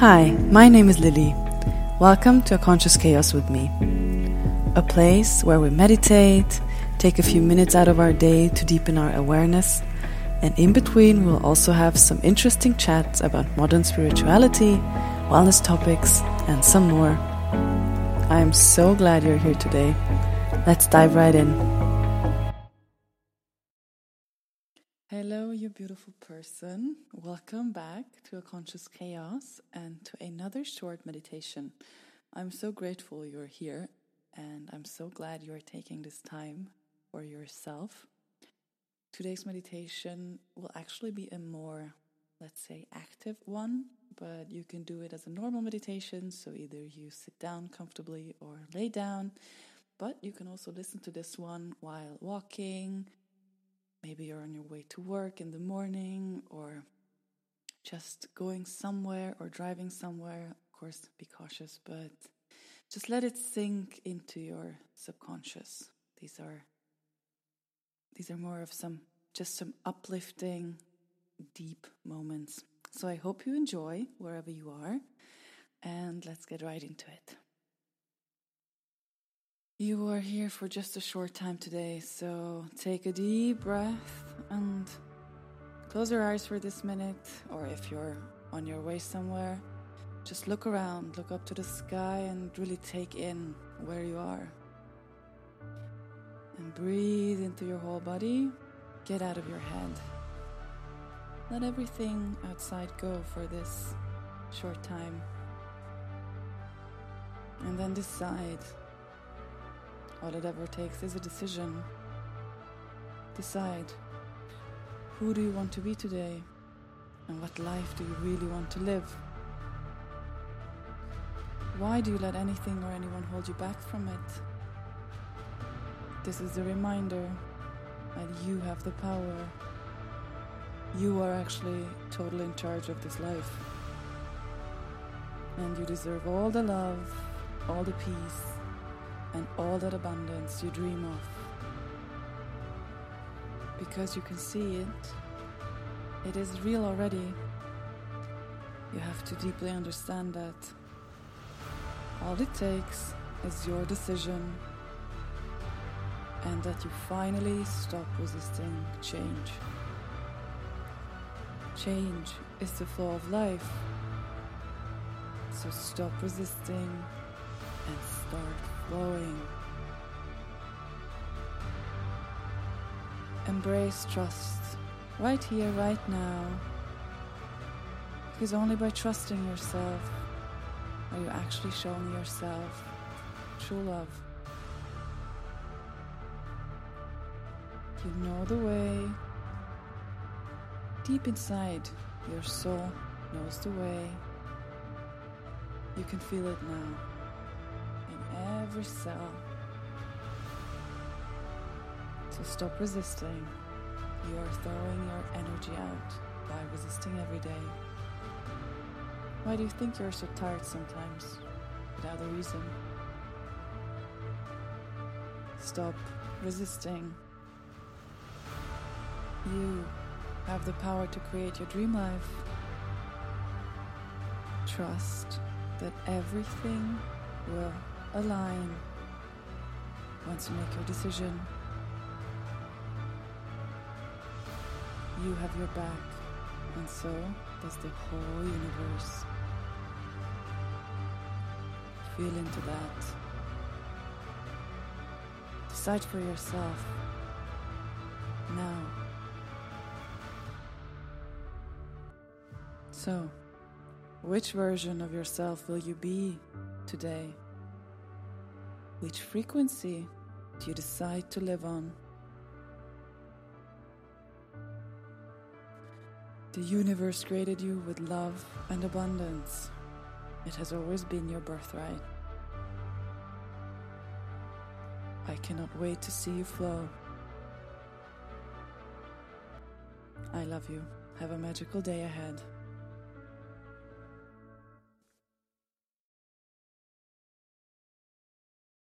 Hi, my name is Lili. Welcome to A Conscious Chaos with me. A place where we meditate, take a few minutes out of our day to deepen our awareness, and in between, we'll also have some interesting chats about modern spirituality, wellness topics, and some more. I am so glad you're here today. Let's dive right in. You beautiful person. Welcome back to A Conscious Chaos and to another short meditation. I'm so grateful you're here and I'm so glad you're taking this time for yourself. Today's meditation will actually be a more, let's say, active one, but you can do it as a normal meditation. So either you sit down comfortably or lay down, but you can also listen to this one while walking. Maybe you're on your way to work in the morning or just going somewhere or driving somewhere. Of course, be cautious, but just let it sink into your subconscious. These are these are more of some just some uplifting deep moments. So I hope you enjoy wherever you are and let's get right into it. You are here for just a short time today, so take a deep breath and close your eyes for this minute, or if you're on your way somewhere, just look around, look up to the sky, and really take in where you are. And breathe into your whole body, get out of your head. Let everything outside go for this short time. And then decide all it ever takes is a decision. Decide who do you want to be today and what life do you really want to live? Why do you let anything or anyone hold you back from it? This is a reminder that you have the power. You are actually totally in charge of this life. And you deserve all the love, all the peace, and all that abundance you dream of. Because you can see it, it is real already. You have to deeply understand that. All it takes is your decision and that you finally stop resisting change. Change is the flow of life. So stop resisting and start flowing. Embrace trust right here, right now. Because only by trusting yourself are you actually showing yourself true love. You know the way. Deep inside, your soul knows the way. You can feel it now every cell. Stop resisting. You are throwing your energy out by resisting every day. Why do you think you're so tired sometimes? Without a reason. Stop resisting. You have the power to create your dream life. Trust that everything will align once you make your decision. You have your back, and so does the whole universe. Feel into that. Decide for yourself. Now. So, which version of yourself will you be today? Which frequency do you decide to live on? The universe created you with love and abundance. It has always been your birthright. I cannot wait to see you flow. I love you. Have a magical day ahead.